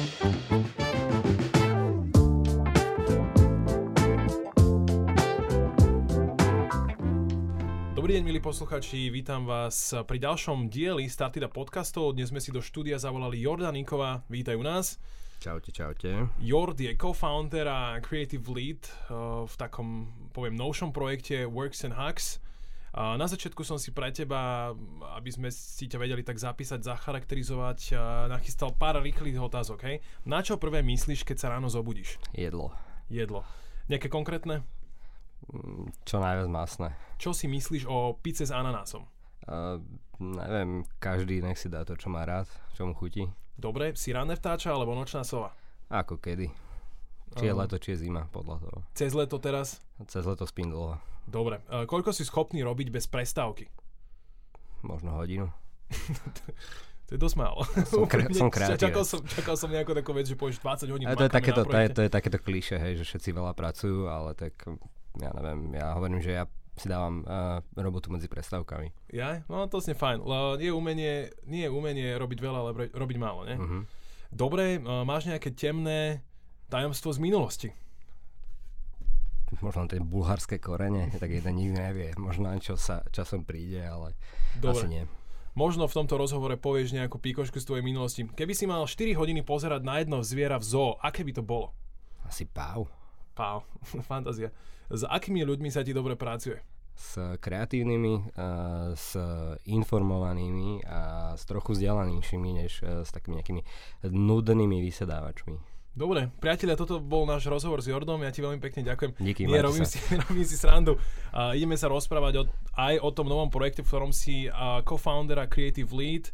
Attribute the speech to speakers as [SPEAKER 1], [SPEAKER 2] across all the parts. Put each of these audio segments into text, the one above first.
[SPEAKER 1] Dobrý deň, milí posluchači, vítam vás pri ďalšom dieli Startida podcastov. Dnes sme si do štúdia zavolali Jorda Nikova, vítajú nás.
[SPEAKER 2] Čaute, čaute.
[SPEAKER 1] Jord je co-founder a creative lead uh, v takom, poviem, novšom projekte Works and Hacks. Na začiatku som si pre teba, aby sme si ťa vedeli tak zapísať, zacharakterizovať, nachystal pár rýchlych otázok. Hej? Na čo prvé myslíš, keď sa ráno zobudíš?
[SPEAKER 2] Jedlo.
[SPEAKER 1] Jedlo. Nejaké konkrétne?
[SPEAKER 2] Mm, Čo najviac masné.
[SPEAKER 1] Čo si myslíš o pice s ananásom?
[SPEAKER 2] Uh, neviem, každý nech si dá to, čo má rád, čo mu chutí.
[SPEAKER 1] Dobre, si ranné vtáča alebo nočná sova?
[SPEAKER 2] Ako kedy. Či je
[SPEAKER 1] Áno.
[SPEAKER 2] leto, či je zima, podľa toho.
[SPEAKER 1] Cez leto teraz?
[SPEAKER 2] Cez leto dlho.
[SPEAKER 1] Dobre. E, koľko si schopný robiť bez prestávky?
[SPEAKER 2] Možno hodinu.
[SPEAKER 1] To je dosť málo.
[SPEAKER 2] Som
[SPEAKER 1] Úplne,
[SPEAKER 2] som kreatívec.
[SPEAKER 1] čakal, som, čakal som nejakú takú vec, že povieš 20 hodín
[SPEAKER 2] A to je, takéto, to, je, to je takéto kliše, hej, že všetci veľa pracujú, ale tak ja neviem, ja hovorím, že ja si dávam uh, robotu medzi prestávkami.
[SPEAKER 1] Ja? No to znie fajn. Je umenie, nie je umenie robiť veľa, ale ro- robiť málo, ne?
[SPEAKER 2] Uh-huh.
[SPEAKER 1] Dobre, e, máš nejaké temné tajomstvo z minulosti?
[SPEAKER 2] Možno tie bulharské korene, tak jeden nikdy nevie. Možno len čo sa časom príde, ale
[SPEAKER 1] Dobre.
[SPEAKER 2] asi nie.
[SPEAKER 1] Možno v tomto rozhovore povieš nejakú píkošku z tvojej minulosti. Keby si mal 4 hodiny pozerať na jedno zviera v zoo, aké by to bolo?
[SPEAKER 2] Asi páv.
[SPEAKER 1] Pau, fantázia. S akými ľuďmi sa ti dobre pracuje?
[SPEAKER 2] s kreatívnymi, uh, s informovanými a s trochu vzdelanejšími, než uh, s takými nejakými nudnými vysedávačmi.
[SPEAKER 1] Dobre, priatelia, toto bol náš rozhovor s Jordom, ja ti veľmi pekne ďakujem.
[SPEAKER 2] Díky,
[SPEAKER 1] Nie, robím
[SPEAKER 2] sa.
[SPEAKER 1] si, robím si srandu. Uh, ideme sa rozprávať o, aj o tom novom projekte, v ktorom si uh, co-founder a creative lead.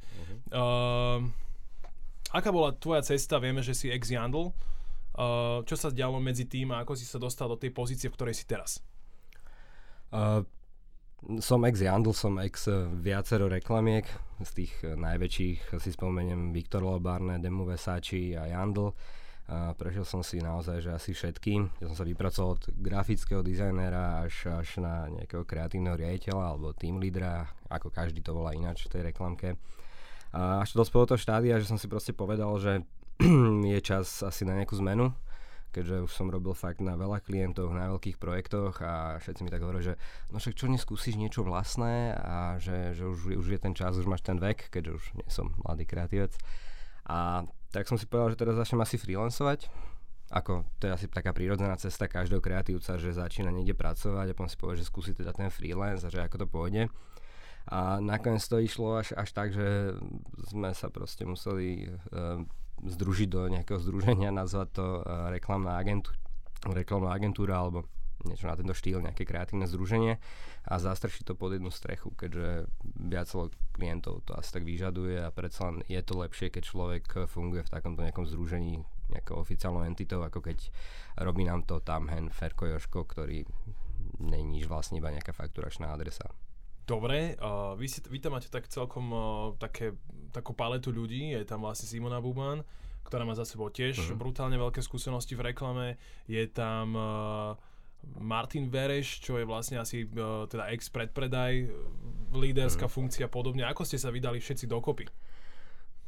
[SPEAKER 1] Uh, aká bola tvoja cesta? Vieme, že si ex-Jandl. Uh, čo sa dialo medzi tým a ako si sa dostal do tej pozície, v ktorej si teraz?
[SPEAKER 2] Uh, som ex Jandl, som ex uh, viacero reklamiek, z tých uh, najväčších si spomeniem Viktor Lobarne, Demu Versace a Jandl. Uh, prešiel som si naozaj, že asi všetkým. Ja som sa vypracoval od grafického dizajnera až, až na nejakého kreatívneho riaditeľa alebo team lídra, ako každý to volá ináč v tej reklamke. A až to dospelo do toho štádia, že som si proste povedal, že je čas asi na nejakú zmenu, keďže už som robil fakt na veľa klientov, na veľkých projektoch a všetci mi tak hovorili, že no však čo neskúsiš niečo vlastné a že, že už, už je ten čas, už máš ten vek, keďže už nie som mladý kreatívec. A tak som si povedal, že teraz začnem asi freelancovať. Ako, to je asi taká prírodzená cesta každého kreatívca, že začína niekde pracovať a potom si povie, že skúsi teda ten freelance a že ako to pôjde. A nakoniec to išlo až, až tak, že sme sa proste museli uh, združiť do nejakého združenia, nazvať to uh, reklamná, agentú- reklamná agentúra alebo niečo na tento štýl, nejaké kreatívne združenie a zastršiť to pod jednu strechu, keďže viacero klientov to asi tak vyžaduje a predsa len je to lepšie, keď človek funguje v takomto nejakom združení nejakou oficiálnou entitou, ako keď robí nám to tam hen Ferko Joško, ktorý není vlastne iba nejaká fakturačná adresa.
[SPEAKER 1] Dobre, uh, vy, si, vy tam máte tak celkom uh, také, takú paletu ľudí, je tam vlastne Simona Buban, ktorá má za sebou tiež
[SPEAKER 2] Mhm.
[SPEAKER 1] brutálne veľké skúsenosti v reklame, je tam uh, Martin Vereš, čo je vlastne asi uh, teda ex predpredaj, líderská funkcia a podobne. Ako ste sa vydali všetci dokopy?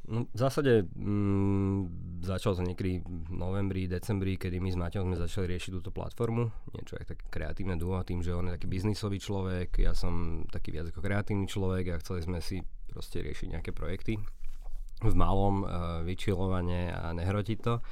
[SPEAKER 2] No, v zásade mm, začalo to niekedy v novembri, decembri, kedy my s Maťom sme začali riešiť túto platformu. Niečo ako také kreatívne duo, tým, že on je taký biznisový človek, ja som taký viac ako kreatívny človek a chceli sme si proste riešiť nejaké projekty v malom, uh, vyčilovanie a nehrotiť to.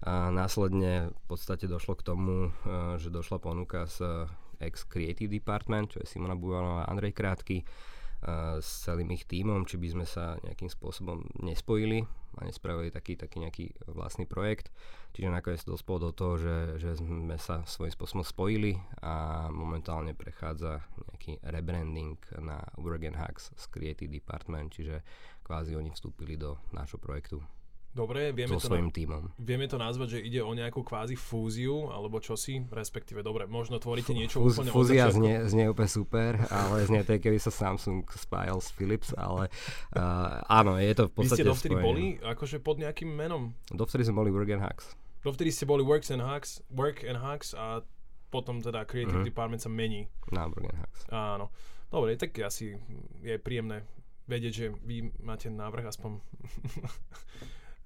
[SPEAKER 2] A následne v podstate došlo k tomu, uh, že došla ponuka z ex Creative Department, čo je Simona Bujanová a Andrej Krátky, uh, s celým ich tímom, či by sme sa nejakým spôsobom nespojili a nespravili taký, taký nejaký vlastný projekt. Čiže nakoniec dospolo do toho, že, že sme sa svojím spôsobom spojili a momentálne prechádza nejaký rebranding na Work Hacks z Creative Department, čiže kvázi oni vstúpili do nášho projektu
[SPEAKER 1] Dobre, vieme
[SPEAKER 2] so
[SPEAKER 1] to,
[SPEAKER 2] svojím
[SPEAKER 1] na,
[SPEAKER 2] tímom.
[SPEAKER 1] vieme to nazvať, že ide o nejakú kvázi fúziu, alebo čosi, respektíve, dobre, možno tvoríte niečo
[SPEAKER 2] Fúz,
[SPEAKER 1] úplne
[SPEAKER 2] fúzia znie, znie úplne super, ale znie to, keby sa Samsung spájal s Philips, ale uh, áno, je to v
[SPEAKER 1] Vy
[SPEAKER 2] podstate
[SPEAKER 1] ste dovtedy
[SPEAKER 2] spojené.
[SPEAKER 1] boli akože pod nejakým menom?
[SPEAKER 2] Dovtedy sme boli Work and Hacks.
[SPEAKER 1] Dovtedy ste boli Works and Hacks, Work and Hacks a potom teda Creative
[SPEAKER 2] Mhm.
[SPEAKER 1] Department sa mení.
[SPEAKER 2] Na Work and Hacks.
[SPEAKER 1] Áno. Dobre, tak asi je príjemné vedieť, že vy máte návrh aspoň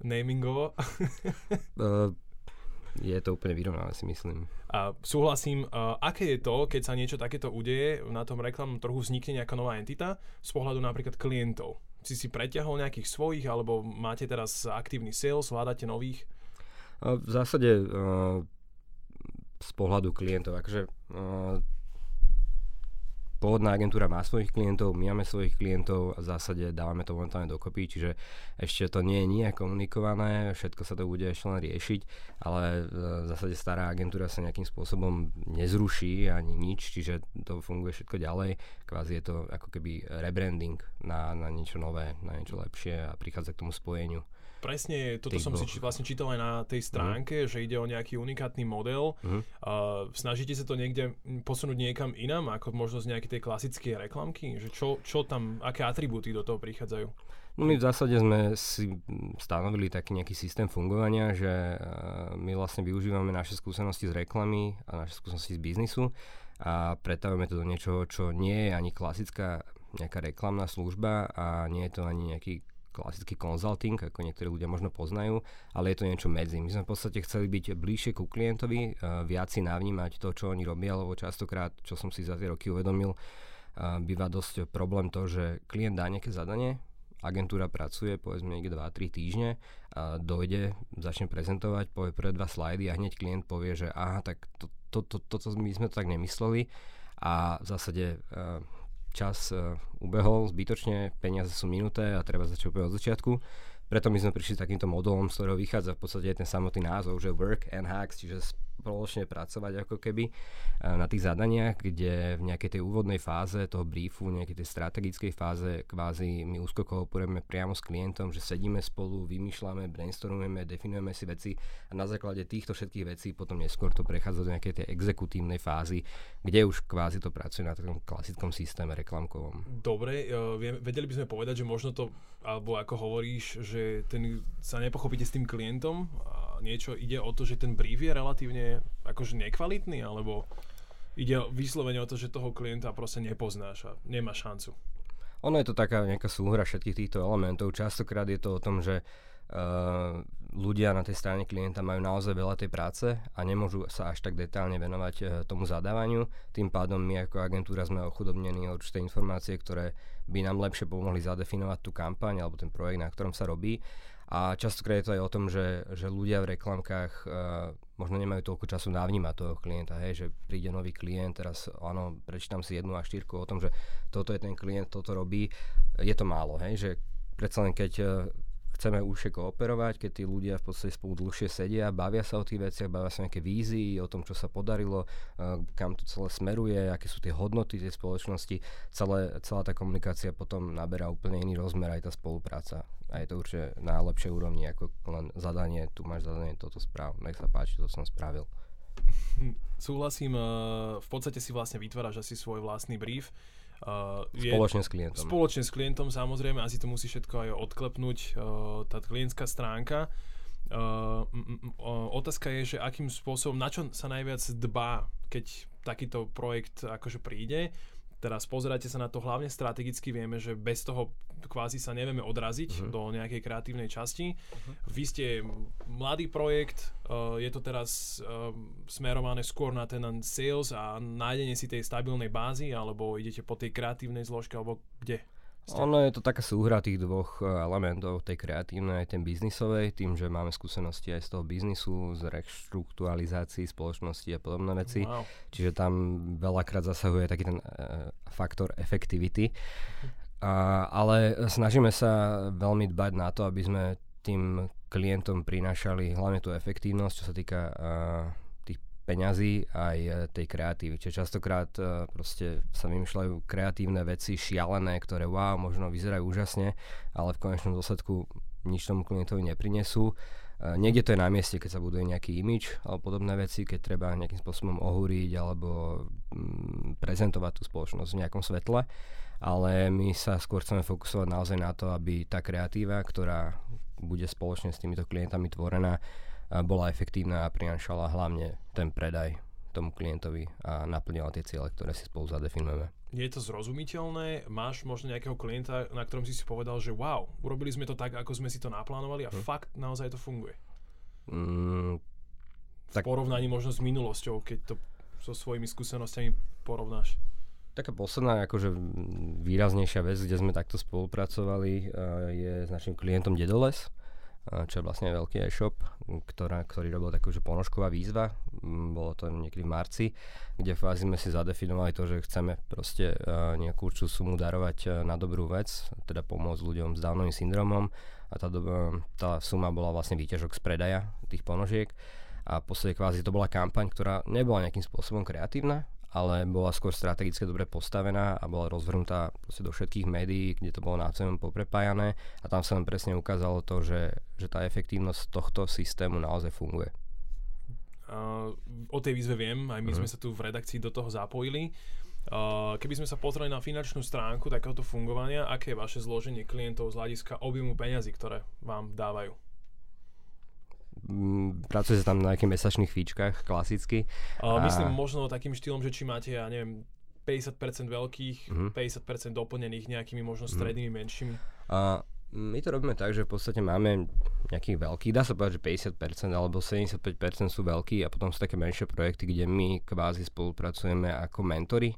[SPEAKER 1] namingovo.
[SPEAKER 2] uh, je to úplne vyrovnané, si myslím.
[SPEAKER 1] A súhlasím, uh, aké je to, keď sa niečo takéto udeje, na tom reklamnom trhu vznikne nejaká nová entita z pohľadu napríklad klientov. Si si preťahol nejakých svojich, alebo máte teraz aktívny sales, hľadáte nových?
[SPEAKER 2] Uh, v zásade uh, z pohľadu klientov, akože uh, pôvodná agentúra má svojich klientov, my máme svojich klientov a v zásade dávame to momentálne dokopy, čiže ešte to nie je nijak komunikované, všetko sa to bude ešte len riešiť, ale v zásade stará agentúra sa nejakým spôsobom nezruší ani nič, čiže to funguje všetko ďalej. Kvázi je to ako keby rebranding na, na niečo nové, na niečo lepšie a prichádza k tomu spojeniu
[SPEAKER 1] presne, toto som si či, vlastne čítal aj na tej mhm. stránke, uh-huh. že ide o nejaký unikátny model. Uh-huh. Uh, snažíte sa to niekde posunúť niekam inám, ako možno z nejakej tej klasickej reklamky? Že čo, čo tam, aké atribúty do toho prichádzajú?
[SPEAKER 2] No my v zásade sme si stanovili taký nejaký systém fungovania, že my vlastne využívame naše skúsenosti z reklamy a naše skúsenosti z biznisu a pretavujeme to do niečoho, čo nie je ani klasická nejaká reklamná služba a nie je to ani nejaký klasický consulting, ako niektorí ľudia možno poznajú, ale je to niečo medzi. My sme v podstate chceli byť bližšie ku klientovi, uh, viac si navnímať to, čo oni robia, lebo častokrát, čo som si za tie roky uvedomil, uh, býva dosť problém to, že klient dá nejaké zadanie, agentúra pracuje povedzme niekde 2-3 týždne, a dojde, začne prezentovať, povie prvé dva slajdy a hneď klient povie, že aha, tak to, to, to, toto my sme to tak nemysleli a v zásade uh, čas uh, ubehol zbytočne, peniaze sú minuté a treba začať úplne od začiatku. Preto my sme prišli s takýmto modelom, z ktorého vychádza v podstate ten samotný názov, že work and hacks, čiže spoločne pracovať ako keby na tých zadaniach, kde v nejakej tej úvodnej fáze toho briefu, nejakej tej strategickej fáze kvázi my úzko kooperujeme priamo s klientom, že sedíme spolu, vymýšľame, brainstormujeme, definujeme si veci a na základe týchto všetkých vecí potom neskôr to prechádza do nejakej tej exekutívnej fázy, kde už kvázi to pracuje na takom klasickom systéme reklamkovom.
[SPEAKER 1] Dobre, vedeli by sme povedať, že možno to, alebo ako hovoríš, že ten sa nepochopíte s tým klientom niečo ide o to, že ten brief je relatívne akože nekvalitný, alebo ide vyslovene o to, že toho klienta proste nepoznáš a nemá šancu.
[SPEAKER 2] Ono je to taká nejaká súhra všetkých týchto elementov. Častokrát je to o tom, že uh, ľudia na tej strane klienta majú naozaj veľa tej práce a nemôžu sa až tak detálne venovať uh, tomu zadávaniu. Tým pádom my ako agentúra sme ochudobnení o určité informácie, ktoré by nám lepšie pomohli zadefinovať tú kampaň alebo ten projekt, na ktorom sa robí. A častokrát je to aj o tom, že, že ľudia v reklamkách uh, možno nemajú toľko času navnímať toho klienta, hej, že príde nový klient, teraz áno, prečítam si jednu a štyrku o tom, že toto je ten klient, toto robí, je to málo, hej, že predsa len keď uh, chceme užšie kooperovať, keď tí ľudia v podstate spolu dlhšie sedia, bavia sa o tých veciach, bavia sa o nejaké vízii, o tom, čo sa podarilo, uh, kam to celé smeruje, aké sú tie hodnoty tej spoločnosti. Celé, celá tá komunikácia potom naberá úplne iný rozmer aj tá spolupráca. A je to určite na lepšej úrovni ako len zadanie, tu máš zadanie, toto správ, nech sa páči, to som spravil.
[SPEAKER 1] Súhlasím, uh, v podstate si vlastne vytváraš asi svoj vlastný brief
[SPEAKER 2] Uh, spoločne s klientom.
[SPEAKER 1] Spoločne s klientom samozrejme, asi to musí všetko aj odklepnúť uh, tá klientská stránka. Otázka je, že akým spôsobom, na čo sa najviac dbá, keď takýto projekt akože príde teraz pozeráte sa na to hlavne strategicky, vieme, že bez toho kvázi sa nevieme odraziť uh-huh. do nejakej kreatívnej časti. Uh-huh. Vy ste mladý projekt, uh, je to teraz uh, smerované skôr na ten sales a nájdenie si tej stabilnej bázy, alebo idete po tej kreatívnej zložke, alebo kde?
[SPEAKER 2] Ono je to taká súhra tých dvoch e, elementov, tej kreatívnej aj ten biznisovej, tým, že máme skúsenosti aj z toho biznisu, z reštrukturalizácií spoločnosti a podobné veci. Wow. Čiže tam veľakrát zasahuje taký ten uh, faktor efektivity. Uh, ale snažíme sa veľmi dbať na to, aby sme tým klientom prinášali hlavne tú efektívnosť, čo sa týka uh, peňazí aj e, tej kreatívy. Čiže častokrát uh, proste sa vymýšľajú kreatívne veci, šialené, ktoré wow, možno vyzerajú úžasne, ale v konečnom dôsledku nič tomu klientovi neprinesú. Uh, niekde to je na mieste, keď sa buduje nejaký imič alebo podobné veci, keď treba nejakým spôsobom ohúriť alebo mm, prezentovať tú spoločnosť v nejakom svetle. Ale my sa skôr chceme fokusovať naozaj na to, aby tá kreatíva, ktorá bude spoločne s týmito klientami tvorená, bola efektívna a prinášala hlavne ten predaj tomu klientovi a naplňala tie ciele, ktoré si spolu zadefinujeme.
[SPEAKER 1] je to zrozumiteľné? Máš možno nejakého klienta, na ktorom si si povedal, že wow, urobili sme to tak, ako sme si to naplánovali a hm. fakt naozaj to funguje? Mm, tak... V porovnaní možno s minulosťou, keď to so svojimi skúsenostiami porovnáš.
[SPEAKER 2] Taká posledná akože výraznejšia vec, kde sme takto spolupracovali, je s našim klientom Dedoles čo je vlastne veľký e-shop, ktorá, ktorý robil takú že ponožková výzva. Bolo to niekedy v marci, kde v fázi sme si zadefinovali to, že chceme proste nejakú určitú sumu darovať na dobrú vec, teda pomôcť ľuďom s Downovým syndromom a tá, tá suma bola vlastne výťažok z predaja tých ponožiek a v podstate kvázi to bola kampaň, ktorá nebola nejakým spôsobom kreatívna, ale bola skôr strategicky dobre postavená a bola rozvrhnutá do všetkých médií, kde to bolo navzájom poprepájané a tam sa nám presne ukázalo to, že, že tá efektívnosť tohto systému naozaj funguje.
[SPEAKER 1] Uh, o tej výzve viem, aj my uh-huh. sme sa tu v redakcii do toho zapojili. Uh, keby sme sa pozreli na finančnú stránku takéhoto fungovania, aké je vaše zloženie klientov z hľadiska objemu peňazí, ktoré vám dávajú?
[SPEAKER 2] Pracuje sa tam na nejakých mesačných fíčkach, klasicky.
[SPEAKER 1] Uh, a... Myslím možno takým štýlom, že či máte, ja neviem, 50% veľkých. Mhm. 50% doplnených nejakými možno mhm. strednými, uh-huh. menšími.
[SPEAKER 2] Uh, my to robíme tak, že v podstate máme nejakých veľkých, dá sa povedať, že 50% alebo 75% sú veľkí a potom sú také menšie projekty, kde my kvázi spolupracujeme ako mentory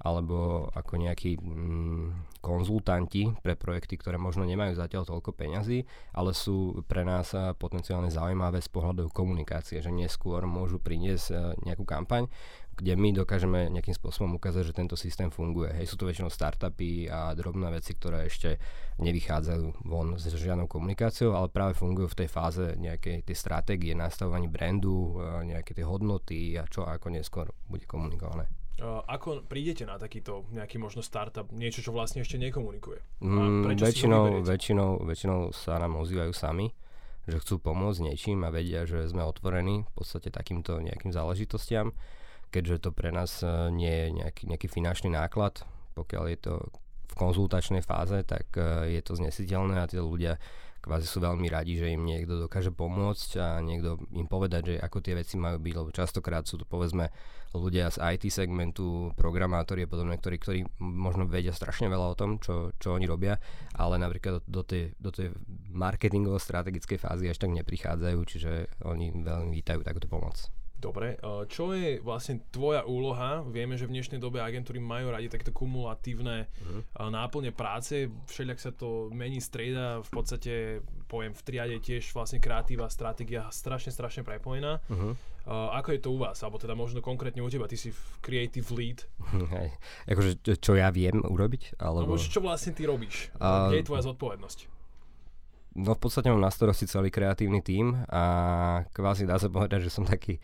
[SPEAKER 2] alebo ako nejakí mm, konzultanti pre projekty, ktoré možno nemajú zatiaľ toľko peňazí, ale sú pre nás eh, potenciálne zaujímavé z pohľadu komunikácie, že neskôr môžu priniesť eh, nejakú kampaň, kde my dokážeme nejakým spôsobom ukázať, že tento systém funguje. Hej, sú to väčšinou startupy a drobné veci, ktoré ešte nevychádzajú von s žiadnou komunikáciou, ale práve fungujú v tej fáze nejakej tej stratégie, nastavovaní brandu, eh, nejaké tie hodnoty a čo ako neskôr bude komunikované.
[SPEAKER 1] Ako prídete na takýto nejaký možno startup, niečo, čo vlastne ešte nekomunikuje?
[SPEAKER 2] Mm, väčšinou, väčšinou, väčšinou sa nám ozývajú sami, že chcú pomôcť niečím a vedia, že sme otvorení v podstate takýmto nejakým záležitostiam, keďže to pre nás uh, nie je nejaký, nejaký finančný náklad, pokiaľ je to v konzultačnej fáze, tak uh, je to znesiteľné a tí ľudia kvázi sú veľmi radi, že im niekto dokáže pomôcť a niekto im povedať, že ako tie veci majú byť, lebo častokrát sú to povedzme ľudia z IT segmentu, programátori a podobne, ktorí, ktorí možno vedia strašne veľa o tom, čo, čo oni robia, ale napríklad do, do tej, do tej marketingovo-strategickej fázy až tak neprichádzajú, čiže oni veľmi vítajú takúto pomoc.
[SPEAKER 1] Dobre, eh, čo je vlastne tvoja úloha? Vieme, že v dnešnej dobe agentúry majú radi takéto kumulatívne uh-huh. náplne práce, všelijak sa to mení, strieda, v podstate poviem v triade tiež vlastne kreatíva stratégia strašne, strašne prepojená. Uh-huh. Uh, ako je to u vás? Alebo teda možno konkrétne u teba, ty si creative lead.
[SPEAKER 2] Hej. Akože čo ja viem urobiť? Alebo...
[SPEAKER 1] No, čo vlastne ty robíš? Uh, Kde je tvoja zodpovednosť?
[SPEAKER 2] No v podstate mám na starosti celý kreatívny tím a kvázi dá sa povedať, že som taký,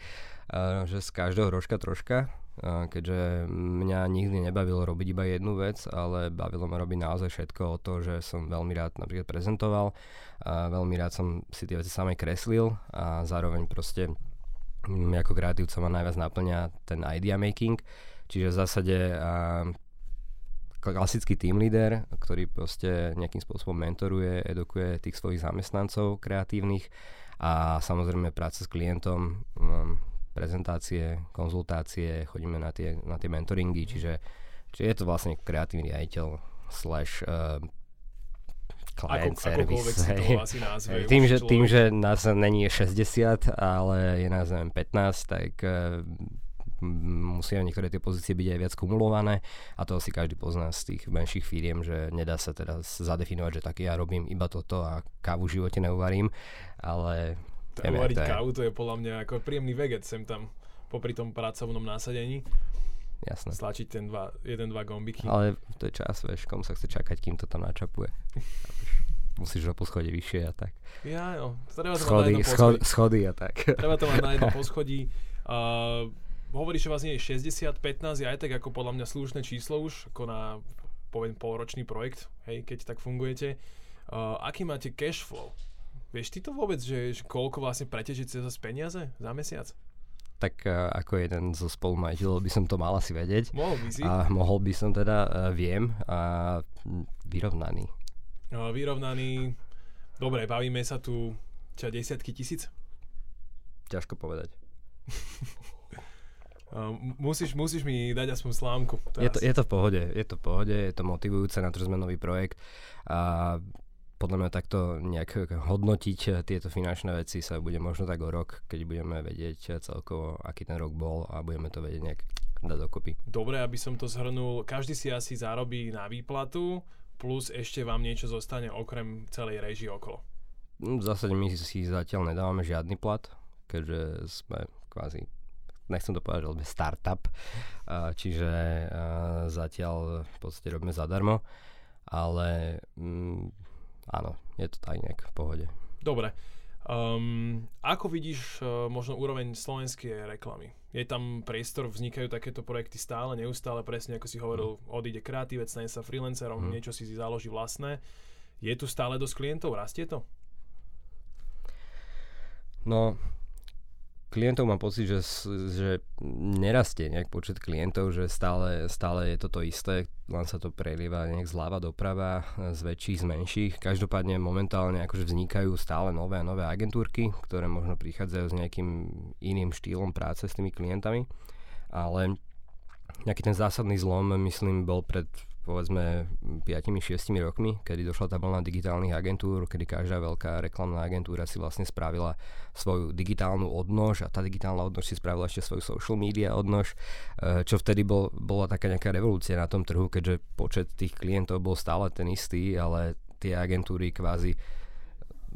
[SPEAKER 2] uh, že z každého rožka troška, uh, keďže mňa nikdy nebavilo robiť iba jednu vec, ale bavilo ma robiť naozaj všetko o to, že som veľmi rád napríklad prezentoval, a veľmi rád som si tie veci samej kreslil a zároveň proste mňa ako kreatívca ma najviac naplňa ten idea making, čiže v zásade uh, klasický team leader, ktorý proste nejakým spôsobom mentoruje, edukuje tých svojich zamestnancov kreatívnych a samozrejme práca s klientom, um, prezentácie, konzultácie, chodíme na tie, na tie mentoringy, čiže, čiže je to vlastne kreatívny riaditeľ slash uh, client ako, service.
[SPEAKER 1] Hej. Asi názve,
[SPEAKER 2] tým, že, tým, že nás není 60, ale je nás neviem 15, tak uh, musia niektoré tie pozície byť aj viac kumulované a to si každý pozná z tých menších firiem, že nedá sa teda zadefinovať, že tak ja robím iba toto a kávu v živote neuvarím, ale...
[SPEAKER 1] Uvariť kávu to je podľa mňa ako príjemný veget sem tam popri tom pracovnom násadení.
[SPEAKER 2] Jasné.
[SPEAKER 1] Stlačiť ten dva, jeden, dva gombiky.
[SPEAKER 2] Ale to je čas, vieš, komu sa chce čakať, kým to tam načapuje. Musíš do poschodie vyššie a tak.
[SPEAKER 1] Ja, jo. Treba
[SPEAKER 2] to schody, mať na schody, schody a tak.
[SPEAKER 1] Treba to mať na jednom poschodí. Uh, hovoríš, že vlastne je 60, 15 je aj tak ako podľa mňa slušné číslo už, ako na poviem polročný projekt, hej, keď tak fungujete. Uh, aký máte cash flow? Vieš ty to vôbec, že, že koľko vlastne preteží cez peniaze za mesiac?
[SPEAKER 2] Tak uh, ako jeden zo spolumajiteľov by som to mal asi vedieť.
[SPEAKER 1] Mohol by si.
[SPEAKER 2] A mohol by som teda, uh, viem, a vyrovnaný.
[SPEAKER 1] Uh, vyrovnaný, dobre, bavíme sa tu, čo, desiatky tisíc?
[SPEAKER 2] Ťažko povedať.
[SPEAKER 1] Uh, musíš, musíš mi dať aspoň slámku.
[SPEAKER 2] Je to, je to v pohode, je to v pohode, je to motivujúce, na to, sme nový projekt a podľa mňa takto nejak hodnotiť eh, tieto finančné veci sa bude možno tak o rok, keď budeme vedieť eh, celkovo, aký ten rok bol a budeme to vedieť nejak dať dokopy.
[SPEAKER 1] Dobre, aby som to zhrnul, každý si asi zarobí na výplatu, plus ešte vám niečo zostane okrem celej režie okolo.
[SPEAKER 2] V zásade my si zatiaľ nedávame žiadny plat, keďže sme kvázi nechcem to povedať, že startup, čiže zatiaľ v podstate robíme zadarmo, ale mm, áno, je to tak nejak v pohode.
[SPEAKER 1] Dobre. Um, ako vidíš uh, možno úroveň slovenskej reklamy? Je tam priestor, vznikajú takéto projekty stále, neustále, presne ako si hovoril, mm. odíde kreatívec, stane sa freelancerom, mm. niečo si si založí vlastné. Je tu stále dosť klientov? Rastie to?
[SPEAKER 2] No, klientov mám pocit, že, že nerastie nejak počet klientov, že stále, stále je toto isté, len sa to prelieva nejak zľava doprava, z väčších, z menších. Každopádne momentálne akože vznikajú stále nové a nové agentúrky, ktoré možno prichádzajú s nejakým iným štýlom práce s tými klientami, ale nejaký ten zásadný zlom, myslím, bol pred povedzme 5-6 rokmi, kedy došla tá vlna digitálnych agentúr, kedy každá veľká reklamná agentúra si vlastne spravila svoju digitálnu odnož a tá digitálna odnož si spravila ešte svoju social media odnož, e, čo vtedy bol, bola taká nejaká revolúcia na tom trhu, keďže počet tých klientov bol stále ten istý, ale tie agentúry kvázi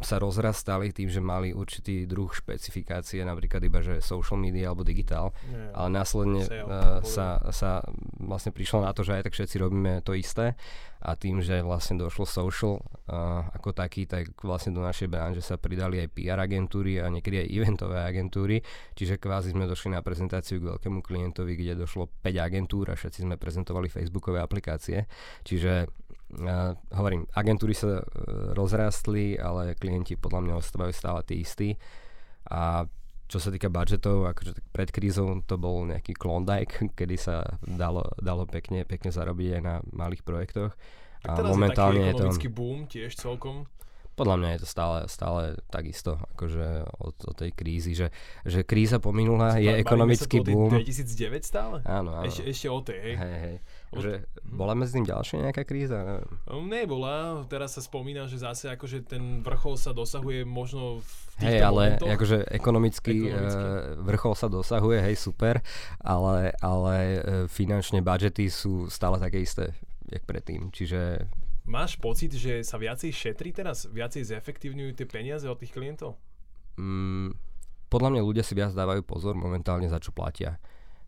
[SPEAKER 2] sa rozrastali tým, že mali určitý druh špecifikácie, napríklad iba, že social media alebo digitál, yeah. ale následne uh, sa, sa vlastne prišlo na to, že aj tak všetci robíme to isté. A tým, že vlastne došlo social uh, ako taký, tak vlastne do našej branže sa pridali aj PR agentúry a niekedy aj eventové agentúry, čiže kvázi sme došli na prezentáciu k veľkému klientovi, kde došlo 5 agentúr a všetci sme prezentovali facebookové aplikácie, čiže Uh, hovorím, agentúry sa uh, rozrastli, ale klienti podľa mňa ostávajú stále tí istí. A čo sa týka budžetov, akože pred krízou to bol nejaký Klondike, kedy sa dalo, dalo pekne, pekne zarobiť aj na malých projektoch.
[SPEAKER 1] Tak a momentálne je, taký je to... boom tiež celkom
[SPEAKER 2] podľa mňa je to stále, stále takisto akože od, od tej krízy, že, že kríza pominula, je ekonomický boom.
[SPEAKER 1] 2009 stále?
[SPEAKER 2] Áno, áno.
[SPEAKER 1] Ešte, ešte o tej, hej?
[SPEAKER 2] Hej, hej. Že hm. bola medzi tým ďalšia nejaká kríza?
[SPEAKER 1] No, nebola, teraz sa spomína, že zase akože ten vrchol sa dosahuje možno v
[SPEAKER 2] Hej, ale momentoch. akože ekonomický, ekonomicky. Uh, vrchol sa dosahuje, hej, super, ale, ale uh, finančne budžety sú stále také isté, jak predtým, čiže
[SPEAKER 1] Máš pocit, že sa viacej šetrí teraz? Viacej zefektívňujú tie peniaze od tých klientov?
[SPEAKER 2] Mm, podľa mňa ľudia si viac dávajú pozor momentálne za čo platia.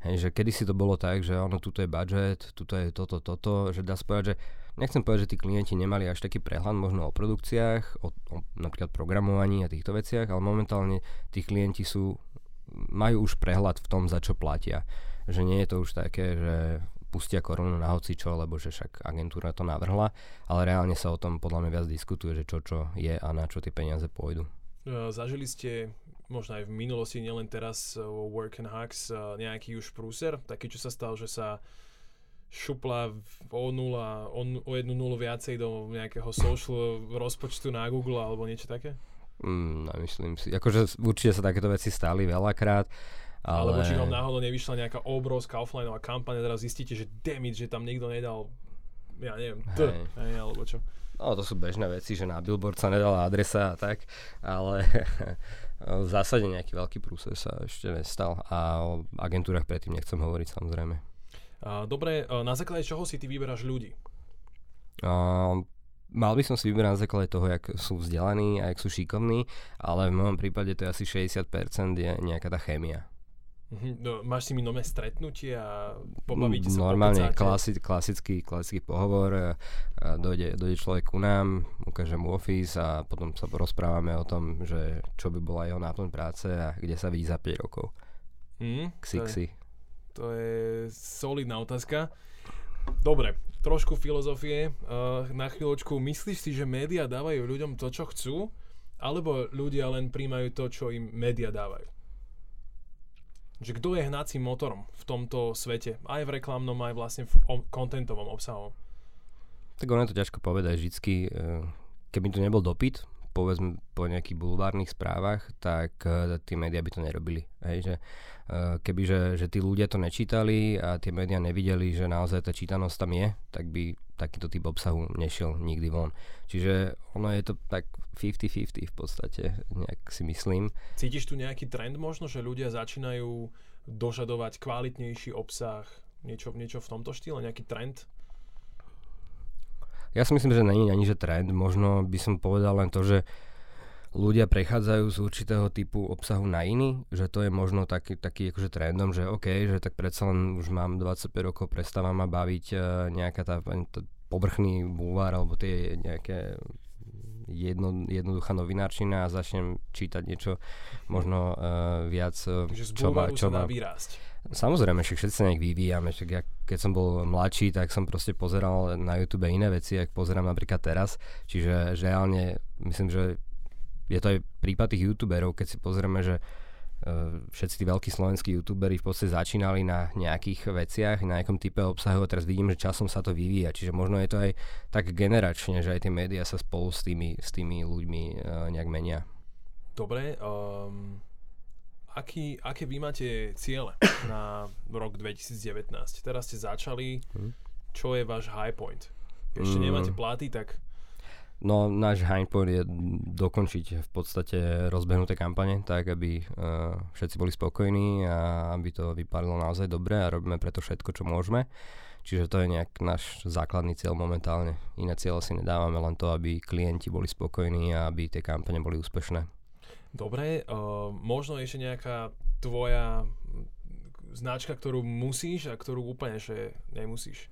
[SPEAKER 2] Hej, že kedy si to bolo tak, že ono, tuto je budget, tuto je toto, toto, že dá sa povedať, že nechcem povedať, že tí klienti nemali až taký prehľad možno o produkciách, o, o napríklad programovaní a týchto veciach, ale momentálne tí klienti sú, majú už prehľad v tom, za čo platia. Že nie je to už také, že pustia korunu na hocičo, lebo že však agentúra to navrhla, ale reálne sa o tom podľa mňa viac diskutuje, že čo čo je a na čo tie peniaze pôjdu.
[SPEAKER 1] E, zažili ste možno aj v minulosti, nielen teraz vo Work and Hacks, e, nejaký už prúser, taký, čo sa stal, že sa šupla o, nula, o, o jednu nulu viacej do nejakého social rozpočtu na Google alebo niečo také?
[SPEAKER 2] Mm, nemyslím si. Akože určite sa takéto veci stali veľakrát. Ale...
[SPEAKER 1] Alebo či vám náhodou nevyšla nejaká obrovská offlineová kampaň a teraz zistíte, že damage, že tam niekto nedal ja neviem, t, hej. Hej, alebo čo.
[SPEAKER 2] No to sú bežné veci, že na billboard sa nedala adresa a tak, ale v zásade nejaký veľký prúser sa ešte nestal a o agentúrach predtým nechcem hovoriť samozrejme.
[SPEAKER 1] Dobre, na základe čoho si ty vyberáš ľudí?
[SPEAKER 2] Uh, mal by som si vyberať na základe toho, jak sú vzdelaní a jak sú šikovní, ale v môjom prípade to je asi 60% je nejaká tá chémia.
[SPEAKER 1] Mm-hmm. No, máš si mi nové stretnutie a pobavíte sa
[SPEAKER 2] Normálne klasi, klasický, klasický pohovor. A dojde, dojde človek ku nám, ukáže mu office a potom sa porozprávame o tom, že čo by bola jeho náplň práce a kde sa vidí za 5 rokov.
[SPEAKER 1] Mm,
[SPEAKER 2] Ksixi.
[SPEAKER 1] To je, to je solidná otázka. Dobre, trošku filozofie. Uh, na chvíľočku, myslíš si, že médiá dávajú ľuďom to, čo chcú? Alebo ľudia len príjmajú to, čo im médiá dávajú? Že kto je hnacím motorom v tomto svete, aj v reklamnom, aj vlastne v kontentovom obsahu?
[SPEAKER 2] Tak ono je to ťažko povedať vždycky, e, keby tu nebol dopyt povedzme po nejakých bulvárnych správach, tak uh, tie médiá by to nerobili. Hej, že uh, keby, že, že tí ľudia to nečítali a tie médiá nevideli, že naozaj tá čítanosť tam je, tak by takýto typ obsahu nešiel nikdy von. Čiže ono je to tak 50-50 v podstate, nejak si myslím.
[SPEAKER 1] Cítiš tu nejaký trend možno, že ľudia začínajú dožadovať kvalitnejší obsah, niečo, niečo v tomto štýle, nejaký trend?
[SPEAKER 2] Ja si myslím, že není ani že trend, možno by som povedal len to, že ľudia prechádzajú z určitého typu obsahu na iný, že to je možno taký, taký akože trendom, že OK, že tak predsa len už mám 25 rokov, prestávam ma baviť uh, nejaká tá, tá povrchný bulvár alebo tie nejaké jedno, jednoduchá novinárčina a začnem čítať niečo možno uh, viac,
[SPEAKER 1] uh, čo ma, čo ma,
[SPEAKER 2] Samozrejme, však všetci sa nejak vyvíjame, však ja keď som bol mladší, tak som proste pozeral na YouTube iné veci, ak pozerám napríklad teraz, čiže reálne myslím, že je to aj prípad tých youtuberov, keď si pozrieme, že uh, všetci tí veľkí slovenskí youtuberi v podstate začínali na nejakých veciach, na nejakom type obsahu a teraz vidím, že časom sa to vyvíja, čiže možno je to aj tak generačne, že aj tie médiá sa spolu s tými, s tými ľuďmi uh, nejak menia.
[SPEAKER 1] Dobre, um, aký, aké vy máte ciele na rok 2019? Teraz ste začali, hm? čo je váš high point? Ešte mm. nemáte platy, tak...
[SPEAKER 2] No, náš high point je dokončiť v podstate rozbehnuté kampane, tak aby uh, všetci boli spokojní a aby to vypadlo naozaj dobre a robíme preto všetko, čo môžeme. Čiže to je nejak náš základný cieľ momentálne. Iné cieľe si nedávame, len to, aby klienti boli spokojní a aby tie kampane boli úspešné.
[SPEAKER 1] Dobre, uh, možno ešte nejaká tvoja značka, ktorú musíš a ktorú úplne že nemusíš.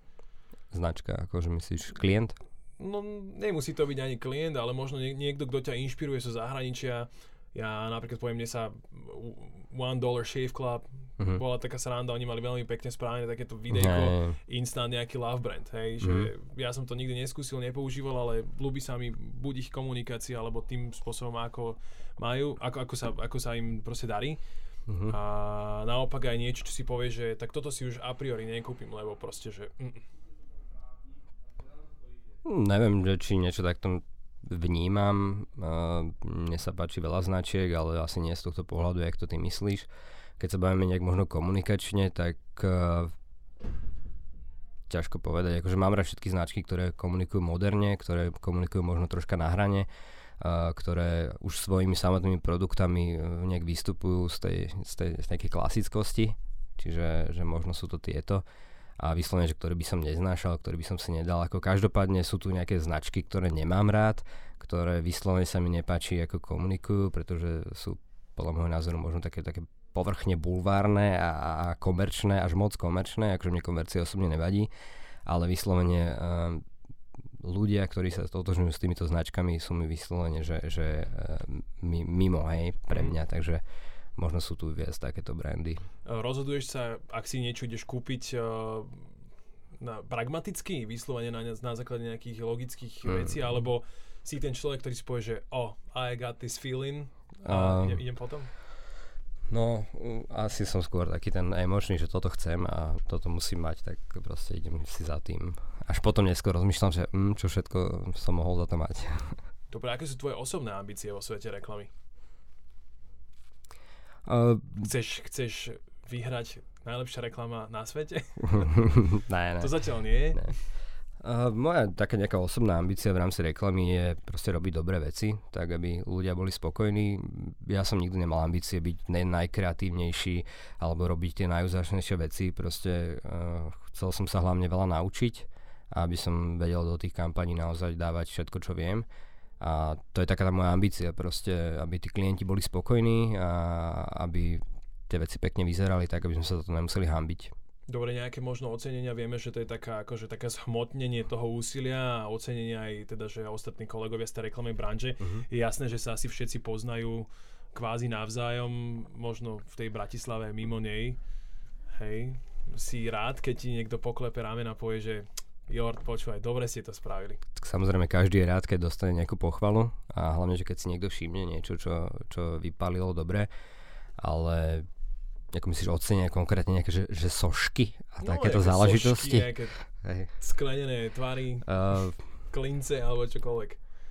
[SPEAKER 2] Značka, akože myslíš klient?
[SPEAKER 1] No nemusí to byť ani klient, ale možno niekto, kto ťa inšpiruje zo zahraničia. Ja napríklad poviem, mne sa One Dollar Shave Club uh-huh. bola taká sranda, oni mali veľmi pekne správne takéto videjko, hey. instant nejaký love brand, hej, že uh-huh. ja som to nikdy neskúsil, nepoužíval, ale ľúbi sa mi buď ich komunikácia, alebo tým spôsobom, ako majú, ako, ako, sa, ako sa im proste darí. Uh-huh. A naopak aj niečo, čo si povie, že tak toto si už a priori nekúpim, lebo proste, že... Mm.
[SPEAKER 2] Neviem, že či niečo takto vnímam. Uh, mne sa páči veľa značiek, ale asi nie z tohto pohľadu, jak to ty myslíš. Keď sa bavíme nejak možno komunikačne, tak uh, ťažko povedať. Akože mám rád všetky značky, ktoré komunikujú moderne, ktoré komunikujú možno troška na hrane ktoré už svojimi samotnými produktami e, nejak vystupujú z tej, z tej, z tej klasickosti, čiže že možno sú to tieto a vyslovene, že ktoré by som neznášal, ktoré by som si nedal. Ako každopádne sú tu nejaké značky, ktoré nemám rád, ktoré vyslovene sa mi nepáči, ako komunikujú, pretože sú podľa môjho názoru možno také, také povrchne bulvárne a, a komerčné, až moc komerčné, akože mne komercia osobne nevadí, ale vyslovene uh, ľudia, ktorí sa totožňujú s týmito značkami, sú mi vyslovene, že, že uh, mimo, hej, pre mhm. mňa, takže možno sú tu viac takéto brandy.
[SPEAKER 1] Rozhoduješ sa, ak si niečo ideš kúpiť uh, na, pragmaticky, vyslovene na, na základe nejakých logických mm. vecí, alebo si ten človek, ktorý si povie, že oh, I got this feeling a uh, idem, idem potom?
[SPEAKER 2] No, asi som skôr taký ten emočný, že toto chcem a toto musím mať, tak proste idem si za tým až potom neskôr rozmýšľam, že mm, čo všetko som mohol za to mať.
[SPEAKER 1] Dobre, aké sú tvoje osobné ambície vo svete reklamy?
[SPEAKER 2] Uh,
[SPEAKER 1] chceš, chceš vyhrať najlepšia reklama na svete?
[SPEAKER 2] ne, ne.
[SPEAKER 1] To zatiaľ nie.
[SPEAKER 2] Ne. Moja taká nejaká osobná ambícia v rámci reklamy je proste robiť dobré veci, tak aby ľudia boli spokojní. Ja som nikdy nemal ambície byť ne najkreatívnejší alebo robiť tie najúzačnejšie veci. Proste uh, chcel som sa hlavne veľa naučiť aby som vedel do tých kampaní naozaj dávať všetko, čo viem. A to je taká tá moja ambícia, proste, aby tí klienti boli spokojní a aby tie veci pekne vyzerali tak, aby sme sa za to nemuseli hambiť.
[SPEAKER 1] Dobre, nejaké možno ocenenia, vieme, že to je taká, akože také zhmotnenie toho úsilia a ocenenie aj teda, že ostatní kolegovia z tej reklamnej branže. Uh-huh. Je jasné, že sa asi všetci poznajú kvázi navzájom, možno v tej Bratislave mimo nej. Hej, si rád, keď ti niekto poklepe rámena a povie, že Jord, počúvaj, dobre ste to spravili.
[SPEAKER 2] Tak samozrejme, každý je rád, keď dostane nejakú pochvalu a hlavne, že keď si niekto všimne niečo, čo, čo vypalilo dobre, ale ako myslíš, ocenia konkrétne nejaké, že, že sošky a no, takéto záležitosti?
[SPEAKER 1] Sošky, sklenené tvary, uh, klince alebo čokoľvek.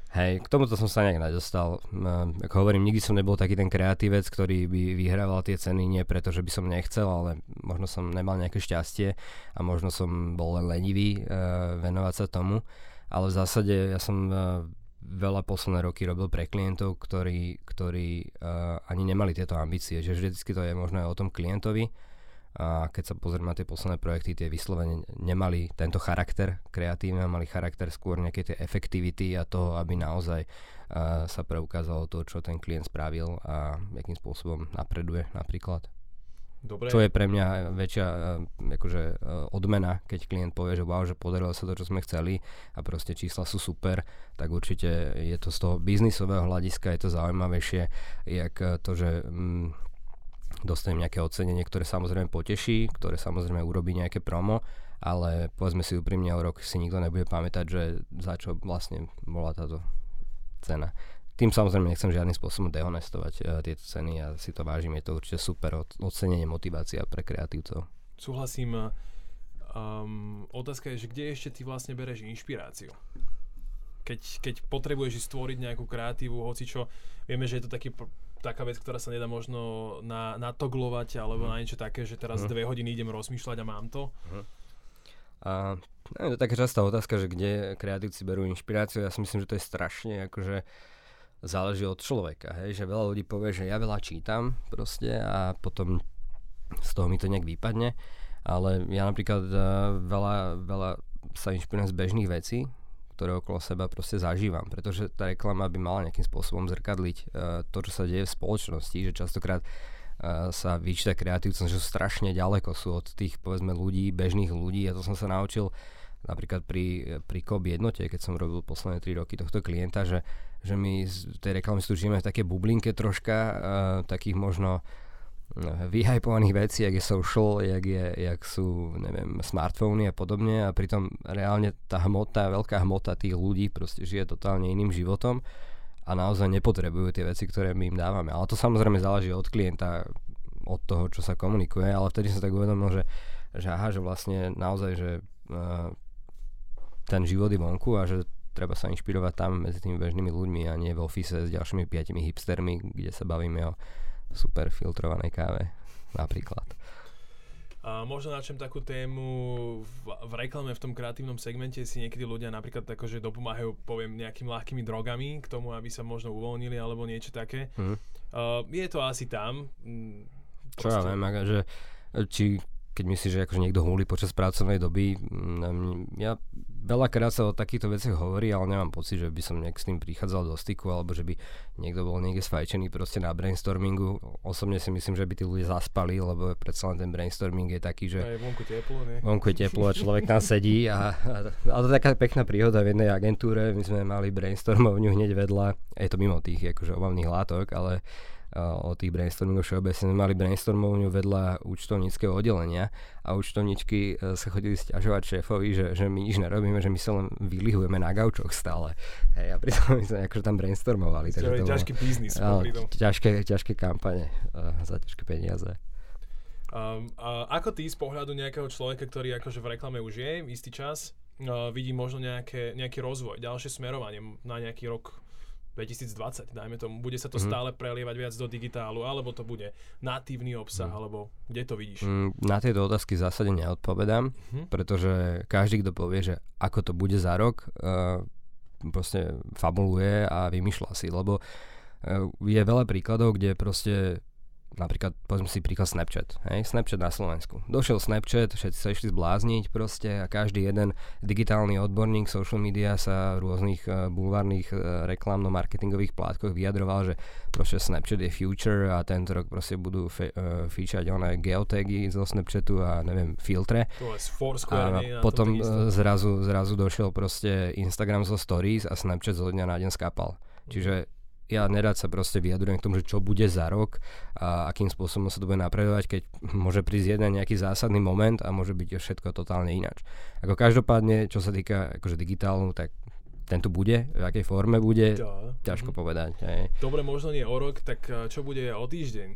[SPEAKER 2] Hej, k tomuto som sa nejak nedostal. Uh, ako hovorím, nikdy som nebol taký ten kreatívec, ktorý by vyhrával tie ceny, nie preto, že by som nechcel, ale možno som nemal nejaké šťastie a možno som bol len lenivý uh, venovať sa tomu. Ale v zásade ja som uh, veľa posledné roky robil pre klientov, ktorí, ktorí uh, ani nemali tieto ambície, že vždycky to je možno aj o tom klientovi, a keď sa pozrieme na tie posledné projekty, tie vyslovene nemali tento charakter kreatívne, mali charakter skôr nejaké tie efektivity a to, aby naozaj uh, sa preukázalo to, čo ten klient spravil a akým spôsobom napreduje napríklad. Dobre. Čo je pre mňa väčšia uh, akože, uh, odmena, keď klient povie, že wow, že podarilo sa to, čo sme chceli a proste čísla sú super, tak určite je to z toho biznisového hľadiska, je to zaujímavejšie, jak to, že um, dostanem nejaké ocenenie, ktoré samozrejme poteší, ktoré samozrejme urobí nejaké promo, ale povedzme si úprimne, o rok si nikto nebude pamätať, že za čo vlastne bola táto cena. Tým samozrejme nechcem žiadnym spôsobom dehonestovať uh, tieto ceny a ja si to vážim, je to určite super od, ocenenie, motivácia pre kreatívcov.
[SPEAKER 1] Súhlasím. Um, otázka je, že kde ešte ty vlastne bereš inšpiráciu? Keď, keď potrebuješ stvoriť nejakú kreatívu, hoci čo, vieme, že je to taký taká vec, ktorá sa nedá možno na, natoglovať alebo mm. na niečo také, že teraz mm. dve hodiny idem rozmýšľať a mám to. Mm.
[SPEAKER 2] A no, je to taká častá otázka, že kde kreatívci berú inšpiráciu. Ja si myslím, že to je strašne akože záleží od človeka, hej? že veľa ľudí povie, že ja veľa čítam proste a potom z toho mi to nejak vypadne, ale ja napríklad uh, veľa, veľa sa inšpirujem z bežných vecí, ktoré okolo seba proste zažívam, pretože tá reklama by mala nejakým spôsobom zrkadliť uh, to, čo sa deje v spoločnosti, že častokrát uh, sa vyčíta kreatívcom, že sú strašne ďaleko, sú od tých povedzme ľudí, bežných ľudí a to som sa naučil napríklad pri, pri COP jednote, keď som robil posledné 3 roky tohto klienta, že, že my z tej reklamy tu žijeme v také bublinke troška, uh, takých možno vyhypovaných vecí, jak je social, jak, je, jak sú, neviem, smartfóny a podobne a pritom reálne tá hmota, veľká hmota tých ľudí proste žije totálne iným životom a naozaj nepotrebujú tie veci, ktoré my im dávame. Ale to samozrejme záleží od klienta, od toho, čo sa komunikuje, ale vtedy som tak uvedomil, že, že aha, že vlastne naozaj, že uh, ten život je vonku a že treba sa inšpirovať tam medzi tými bežnými ľuďmi a nie v office s ďalšími piatimi hipstermi, kde sa bavíme o super filtrovanej káve napríklad.
[SPEAKER 1] A možno načem takú tému v, v reklame, v tom kreatívnom segmente si niekedy ľudia napríklad tako, že dopomáhajú, poviem, nejakými ľahkými drogami k tomu, aby sa možno uvoľnili alebo niečo také. Mm. Uh, je to asi tam.
[SPEAKER 2] Mm, Čo ja viem, že či keď myslíš, že akože niekto húli počas pracovnej doby, mm, ja veľakrát sa o takýchto veciach hovorí, ale nemám pocit, že by som nejak s tým prichádzal do styku, alebo že by niekto bol niekde sfajčený proste na brainstormingu. Osobne si myslím, že by tí ľudia zaspali, lebo predsa len ten brainstorming je taký, že...
[SPEAKER 1] Aj vonku teplo, nie?
[SPEAKER 2] Vonku je teplo a človek tam sedí a, a, a to je taká pekná príhoda v jednej agentúre. My sme mali brainstormovňu hneď vedľa, je to mimo tých akože obavných látok, ale o tých brainstormingoch všeobecne. Mali brainstormovňu vedľa účtovníckého oddelenia a účtovníčky e, sa chodili stiažovať šéfovi, že, že my nič nerobíme, že my sa len vylihujeme na gaučoch stále. Hej, a pritom my sme akože tam brainstormovali.
[SPEAKER 1] Takže to ťažký biznis.
[SPEAKER 2] ťažké, ťažké kampane uh, za ťažké peniaze.
[SPEAKER 1] Um, a ako ty z pohľadu nejakého človeka, ktorý akože v reklame už je istý čas, uh, vidí možno nejaké, nejaký rozvoj, ďalšie smerovanie na nejaký rok 2020, dajme tomu, bude sa to mm-hmm. stále prelievať viac do digitálu, alebo to bude natívny obsah, mm. alebo kde to vidíš? Mm,
[SPEAKER 2] na tieto otázky v zásade neodpovedám, mm-hmm. pretože každý, kto povie, že ako to bude za rok, uh, proste fabuluje a vymýšľa si, lebo uh, je veľa príkladov, kde proste napríklad, povedzme si príklad Snapchat. Hej? Snapchat na Slovensku. Došiel Snapchat, všetci sa išli zblázniť proste a každý jeden digitálny odborník social media sa v rôznych uh, bulvárnych uh, reklamno-marketingových plátkoch vyjadroval, že proste Snapchat je future a tento rok proste budú fe, uh, fíčať oné geotagy zo Snapchatu a neviem, filtre.
[SPEAKER 1] To je a
[SPEAKER 2] potom uh, zrazu, zrazu došiel proste Instagram zo stories a Snapchat zo dňa na deň skapal. Čiže ja nerad sa proste vyjadrujem k tomu, že čo bude za rok a akým spôsobom sa to bude napredovať, keď môže prísť jeden nejaký zásadný moment a môže byť všetko totálne ináč. Ako každopádne, čo sa týka akože digitálu, tak ten tu bude, v akej forme bude, to. ťažko mm. povedať. Hej.
[SPEAKER 1] Dobre, možno nie o rok, tak eh, čo bude o týždeň?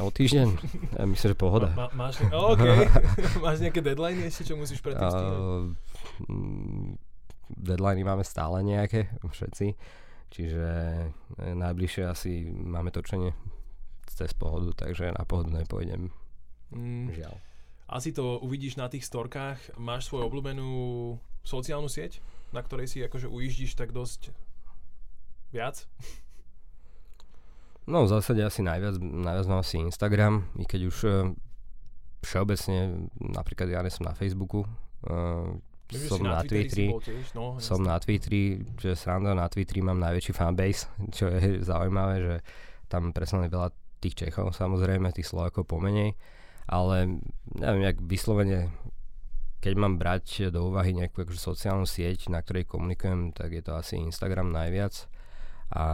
[SPEAKER 2] O týždeň? Ja myslím, že pohoda.
[SPEAKER 1] Ma, ma, máš, ne- okay. máš nejaké deadline ešte, čo musíš predtým uh,
[SPEAKER 2] deadliny máme stále nejaké, všetci. Čiže e, najbližšie asi máme točenie cez pohodu, takže na pohodu nepôjdem. Mm. Žiaľ.
[SPEAKER 1] Asi to uvidíš na tých storkách. Máš svoju obľúbenú sociálnu sieť, na ktorej si akože ujíždiš tak dosť viac?
[SPEAKER 2] No v zásade asi najviac, najviac mám asi Instagram, i keď už uh, všeobecne, napríklad ja som na Facebooku, uh, som na, na Twitteri, tiež, no, som na Twitteri, čo je sranda, na Twitteri mám najväčší fanbase, čo je zaujímavé, že tam presne veľa tých Čechov, samozrejme, tých Slovákov pomenej, ale neviem, jak vyslovene, keď mám brať do úvahy nejakú akože sociálnu sieť, na ktorej komunikujem, tak je to asi Instagram najviac a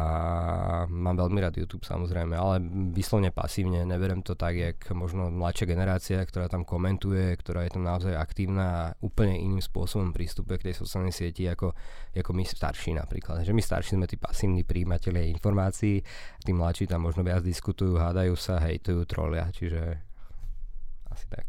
[SPEAKER 2] mám veľmi rád YouTube samozrejme, ale vyslovne pasívne, neberiem to tak, jak možno mladšia generácia, ktorá tam komentuje, ktorá je tam naozaj aktívna a úplne iným spôsobom prístupe k tej sociálnej sieti ako, ako my starší napríklad. Že my starší sme tí pasívni príjimatelia informácií, tí mladší tam možno viac diskutujú, hádajú sa, hejtujú, trolia, čiže asi tak.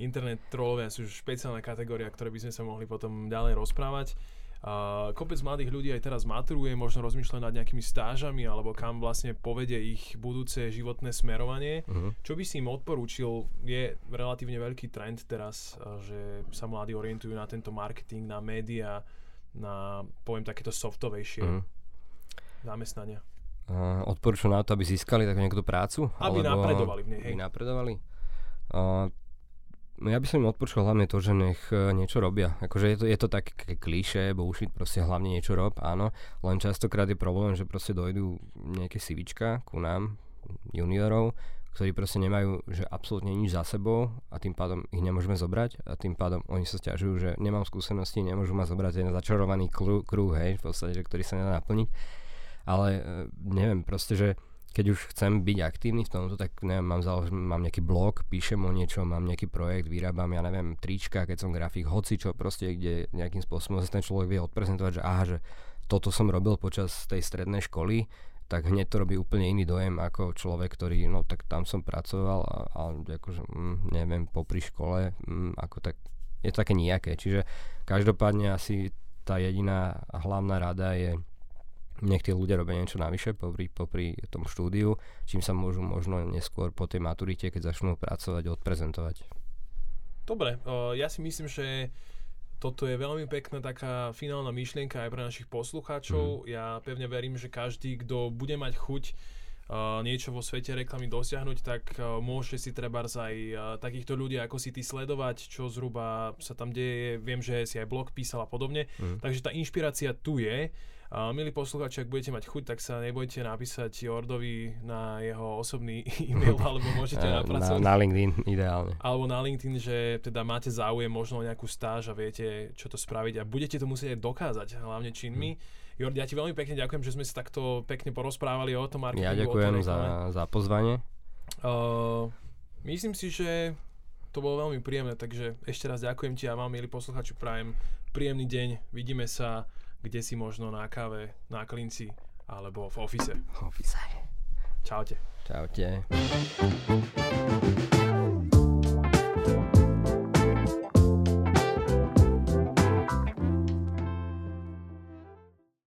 [SPEAKER 1] Internet trollovia sú špeciálna kategória, ktoré by sme sa mohli potom ďalej rozprávať. Uh, kopec mladých ľudí aj teraz maturuje, možno rozmýšľajú nad nejakými stážami alebo kam vlastne povedie ich budúce životné smerovanie. Uh-huh. Čo by si im odporúčil? Je relatívne veľký trend teraz, uh, že sa mladí orientujú na tento marketing, na média, na poviem takéto softovejšie uh-huh. zamestnania.
[SPEAKER 2] Uh, odporúčam na to, aby získali takú nejakú prácu?
[SPEAKER 1] Aby alebo napredovali v nej.
[SPEAKER 2] Aby napredovali? Uh, No ja by som im odporúčal hlavne to, že nech uh, niečo robia. Akože je to, je to také klíše, bullshit, proste hlavne niečo rob, áno. Len častokrát je problém, že proste dojdú nejaké sivička ku nám, juniorov, ktorí proste nemajú že absolútne nič za sebou a tým pádom ich nemôžeme zobrať a tým pádom oni sa stiažujú, že nemám skúsenosti, nemôžu ma zobrať ten začarovaný krúh, hej, v podstate, že ktorý sa nedá naplniť. Ale uh, neviem, proste, že keď už chcem byť aktívny v tomto, tak neviem, mám, založ- mám nejaký blog, píšem o niečo, mám nejaký projekt, vyrábam, ja neviem, trička, keď som grafik, hoci čo proste, kde nejakým spôsobom sa ten človek vie odprezentovať, že aha, že toto som robil počas tej strednej školy, tak hneď to robí úplne iný dojem ako človek, ktorý, no tak tam som pracoval a, a akože, mm, neviem, popri škole, mm, ako tak, je to také nejaké. Čiže každopádne asi tá jediná hlavná rada je nech tí ľudia robia niečo navyše popri, popri tom štúdiu, čím sa môžu možno neskôr po tej maturite, keď začnú pracovať, odprezentovať.
[SPEAKER 1] Dobre, ja si myslím, že toto je veľmi pekná taká finálna myšlienka aj pre našich poslucháčov. Mm. Ja pevne verím, že každý, kto bude mať chuť uh, niečo vo svete reklamy dosiahnuť, tak uh, môže si treba aj uh, takýchto ľudí ako si ty sledovať, čo zhruba sa tam deje. Viem, že si aj blog písal a podobne. Mm. Takže tá inšpirácia tu je. A milí poslucháči, ak budete mať chuť, tak sa nebojte napísať Jordovi na jeho osobný e-mail, alebo môžete
[SPEAKER 2] na,
[SPEAKER 1] napracovať.
[SPEAKER 2] Na, na LinkedIn, ideálne.
[SPEAKER 1] Alebo na LinkedIn, že teda máte záujem možno o nejakú stáž a viete, čo to spraviť a budete to musieť aj dokázať, hlavne činmi. Hmm. Jordi, ja ti veľmi pekne ďakujem, že sme sa takto pekne porozprávali o tom marketingu.
[SPEAKER 2] Ja ďakujem za, za pozvanie.
[SPEAKER 1] Uh, myslím si, že to bolo veľmi príjemné, takže ešte raz ďakujem ti a vám, milí posluchači, prajem príjemný deň. Vidíme sa kde si možno na káve, na klinci alebo v ofise.
[SPEAKER 2] Ofise.
[SPEAKER 1] Čaute.
[SPEAKER 2] Čaute.